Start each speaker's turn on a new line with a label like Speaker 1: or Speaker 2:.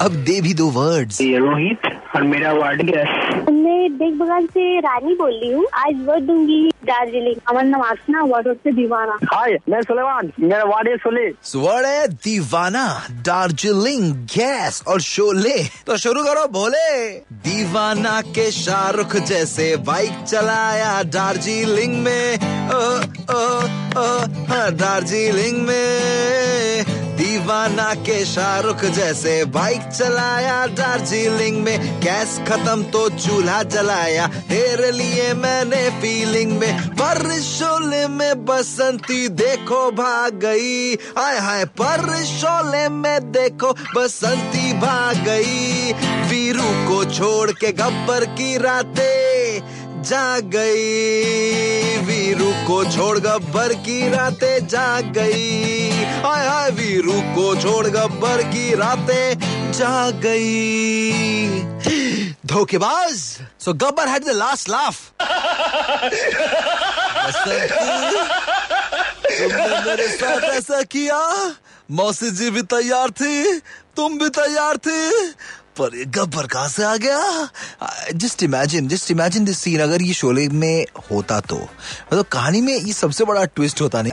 Speaker 1: अब दे भी दो वर्ड्स
Speaker 2: रोहित और मेरा वार्ड गैस
Speaker 3: मैं देख बगल से रानी बोल रही हूँ. आज वर्ड दूँगी दार्जिलिंग. अमर नवासना वार्ड से दीवाना
Speaker 2: हाय मैं सुलेमान. मेरा वार्ड है सुले
Speaker 1: स्वर है दीवाना दार्जिलिंग गैस और शोले. तो शुरू करो बोले. दीवाना के शाहरुख जैसे बाइक चलाया दार्जिलिंग में. ओ ओ दार्जिलिंग में, दीवाना के शाहरुख जैसे बाइक चलाया दार्जिलिंग में, गैस खत्म तो चूल्हा जलाया, तेरे लिए मैंने फीलिंग में पर शोले में बसंती देखो भाग गई हाय हाय पर शोले में देखो बसंती भाग गई, वीरू को छोड़ के गब्बर की रातें जा गई। वीरू को छोड़ गब्बर की रातें जा गई। हाय हाय वीरू को छोड़ गब्बर की रातें जा गई। धोखेबाज। So Gabbar had the last laugh तुमने मेरे साथ ऐसा किया? मौसी जी भी तैयार थी, तुम भी तैयार थी। पर ये गब्बर कहाँ से आ गया? Just imagine just imagine this scene अगर ये शोले में होता तो। मतलब कहानी में ये सबसे बड़ा ट्विस्ट होता नहीं।